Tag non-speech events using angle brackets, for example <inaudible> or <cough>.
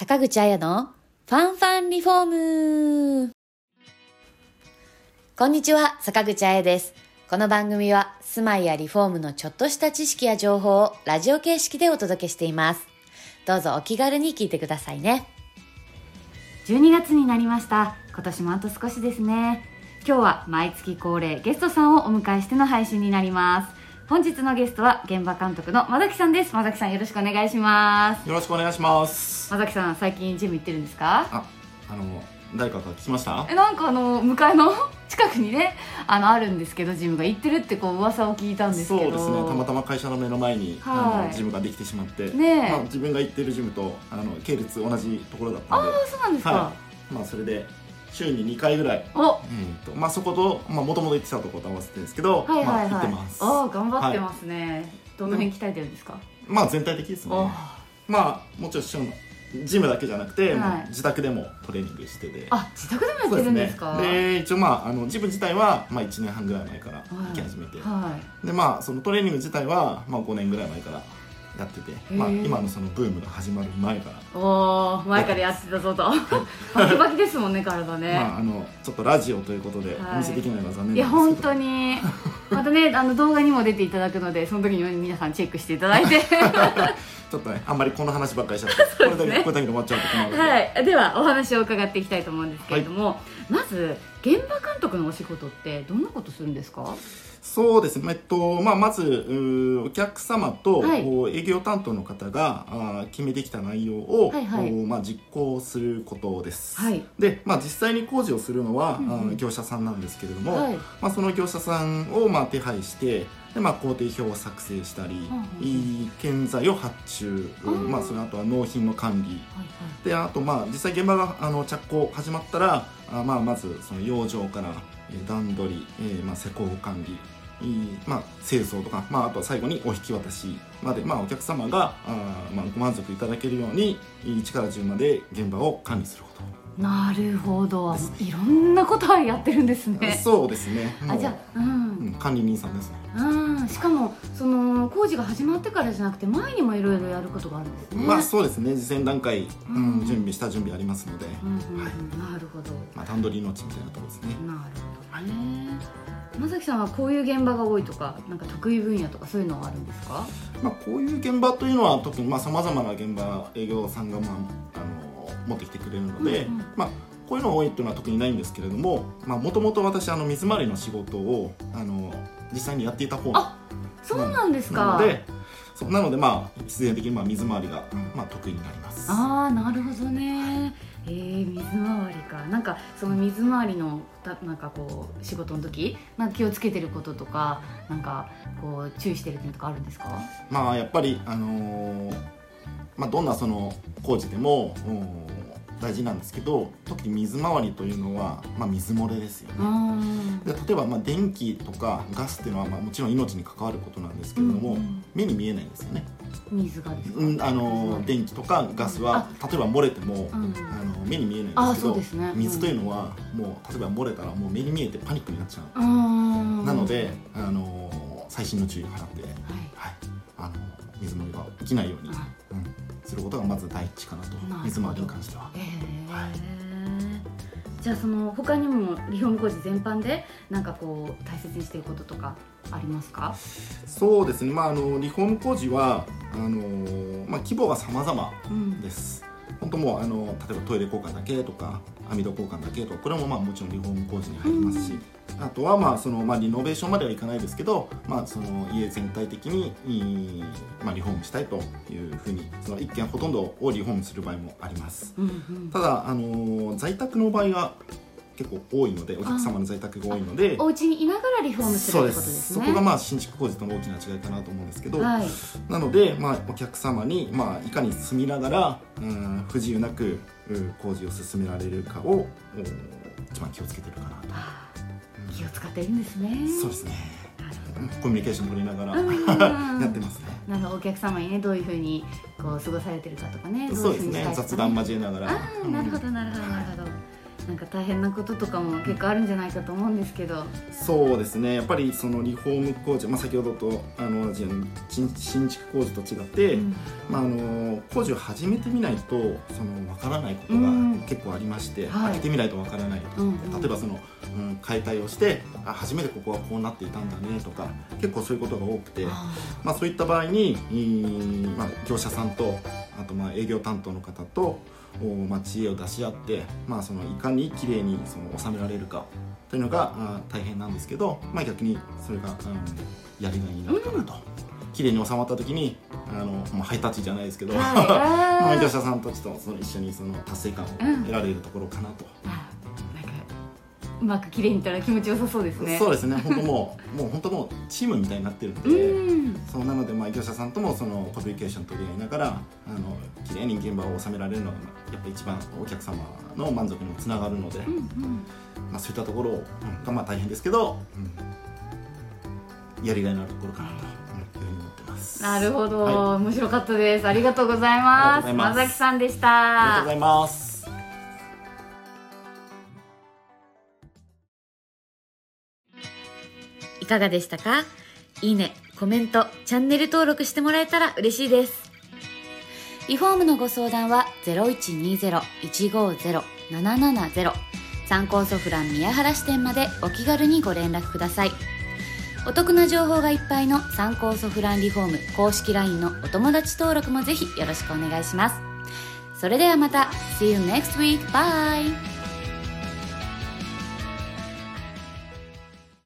坂口彩のファンファンリフォームこんにちは、坂口彩です。この番組は住まいやリフォームのちょっとした知識や情報をラジオ形式でお届けしています。どうぞお気軽に聞いてくださいね。12月になりました今年もあと少しですね今日は毎月恒例ゲストさんをお迎えしての配信になります本日のゲストは現場監督の間崎さんです間崎さんよろしくお願いしますよろしくお願いします。間崎さん最近ジム行ってるんですか？あ、あの誰かから聞きました？えなんかあの向かいの <laughs> 近くにねあのあるんですけどジムが行ってるってこう噂を聞いたんですけどそうですね。たまたま会社の目の前に、はいあのジムができてしまって、ねえまあ自分が行ってるジムとあの系列同じところだったんで、あそうなんですか、はい。まあそれで週に2回ぐらい、お。えーと。まあそことまあ元々行ってたところと合わせてですけど、はいはいはい、まあ行ってます。あ頑張ってますね、どの辺鍛えてるんですか、まあ全体的ですね。お。まあもちろん週のジムだけじゃなくて、はい。まあ自宅でもトレーニングしてて。あ自宅でもやってるんですか？ですね、で一応まああのジム自体はまあ1年半ぐらい前から行き始めて、はい。でまあそのトレーニング自体は、まあ、5年ぐらい前からやってて、まあ、今のそのブームが始まる前から、おお前からやってたぞと。バキバキですもんね体ね、まあ、あのちょっとラジオということではい。お見せできないのは残念ですけど、本当に。またねあの動画にも出ていただくのでその時に皆さんチェックしていただいて。<laughs> ちょっとねあんまりこの話ばっかりしちゃって、<laughs> これだけこれだけで終わっちゃうと困るので、はい。ではお話を伺っていきたいと思うんですけれども、まず現場監督のお仕事ってどんなことするんですか？そうですね、えっとまあ、まずお客様と、はい。営業担当の方があー決めてきた内容を、はいはい。まあ、実行することです、はい。で、まあ、実際に工事をするのは、うんうん。業者さんなんですけれども、はい。まあ、その業者さんをまあ手配してで、まあ、工程表を作成したり、うんいい建材を発注、あー。まあ、その後は納品の管理。はいであとまあ実際現場があの着工始まったらあまあまずその養生から、えー段取り、えーまあ、施工管理。いいまあ、清掃とか、まあ、あとは最後にお引き渡しまで、まあ、お客様があー、まあ、ご満足いただけるように1から10まで現場を管理すること。なるほど。いろんなことはやってるんですね。そうですね。あじゃあうん。うん管理人さんですね。うんしかもその工事が始まってからじゃなくて前にもいろいろやることがあるんですね。まあそうですね。事前段階、うん。うん準備下準備ありますので、なるほど。まあ、段取り命みたいなところですね。なるほどねまさきさんはこういう現場が多いとかなんか得意分野とかそういうのはあるんですか？まあ、こういう現場というのは特にさまざまな現場営業さんが、まあ、あの持ってきてくれるので、うんうん。まあ、こういうのが多いというのは特にないんですけれどももともと私あの水回りの仕事をあの実際にやっていた方。あそうなんですか、なのでそうなので、まあ、必然的にまあ水回りが、まあ、得意になります。ああなるほどねえー、水回りか。なんかその水回りのたなんかこう仕事の時なんか気をつけてることとかなんかこう注意してる点とかあるんですか？まあやっぱりあのーまあどんなその工事でもうん大事なんですけど特に水回りというのは、まあ、水漏れですよね、うんで例えばまあ電気とかガスっていうのはまあもちろん命に関わることなんですけれども、うんうん。目に見えないんですよね、水がですか、うん、あの電気とかガスは例えば漏れても、うん。あの目に見えないんあですけどね。うん。水というのはもう例えば漏れたらもう目に見えてパニックになっちゃう、なのであの細心の注意を払って、はい。はい、あの水漏れが起きないように、うん、することがまず第一かなと水回りに関しては。えー。はい。じゃあその他にもリフォーム工事全般でなんかこう大切にしていることとかありますか？そうですね、まあ、あのリフォーム工事はあの、まあ、規模が様々うんです。本当もうあの例えばトイレ交換だけとか網戸交換だけとかこれもまあもちろんリフォーム工事に入りますし、あとはまあその、まあ、リノベーションまではいかないですけど、まあ、その家全体的に、まあ、リフォームしたいというふうにその一軒ほとんどをリフォームする場合もあります。うんうん。ただあの在宅の場合が結構多いのでお客様の在宅が多いので。お家にいながらリフォームするってことですね。そこがまあ新築工事との大きな違いかなと思うんですけど、はい。なので、まあ、お客様に、まあ、いかに住みながら、うん、不自由なくうん工事を進められるかをお一番気をつけてるかなと、気を使ってるんですね。そうですね。コミュニケーション取りながら、<laughs> やってますね。なるほど。お客様にねどういうふうにこう過ごされてるかとかねどそうですいふにしたいとかね。雑談交えながら。ああなるほどなるほどなるほどなんか大変なこととかも結構あるんじゃないかと思うんですけど。そうですね。やっぱりそのリフォーム工事、まあ、先ほどとあの新新築工事と違って、うん。まあ、あの工事を始めてみないとその分からないことがうん。結構ありまして、はい。開けてみないと分からない、うんうん。例えばその、うん、解体をしてあ初めてここはこうなっていたんだねとか結構そういうことが多くて、あまあ、そういった場合に、いいまあ、業者さんとあとまあ営業担当の方と、おまあ、知恵を出し合って、まあ、そのいかにきれいにその収められるかというのがあ大変なんですけど、まあ、逆にそれが、うん、やりがいになるかなと。綺麗に収まった時にあの、まあ、ハイタッチじゃないですけど、はい。<laughs> 業者さんたちとその一緒にその達成感を得られるところかなと、あなん。かうまく綺麗にいったら気持ちよさそうですね。そうですね。本当もうもう本当もうチームみたいになってるのうで、ん。そうなので、まあ、業者さんともそのコミュニケーション取り合いながらあの綺麗に現場を収められるのがやっぱ一番お客様の満足にもつながるので、うんうん。まあ、そういったところがまあ大変ですけど、うん。やりがいのあるところかなと。なるほど、は面白かったです。ありがとうございます。ます。ま崎さんでしありがとうたございます。かがでしたか？いいね、コメント、チャンネル登録してもらえたら嬉しいです。リフォームのご相談は0120-150-770参考ソフラン宮原支店までお気軽にご連絡ください。お得な情報がいっぱいの参考ソフランリフォーム公式 LINE のお友達登録もぜひよろしくお願いします。それではまた See you next week. Bye!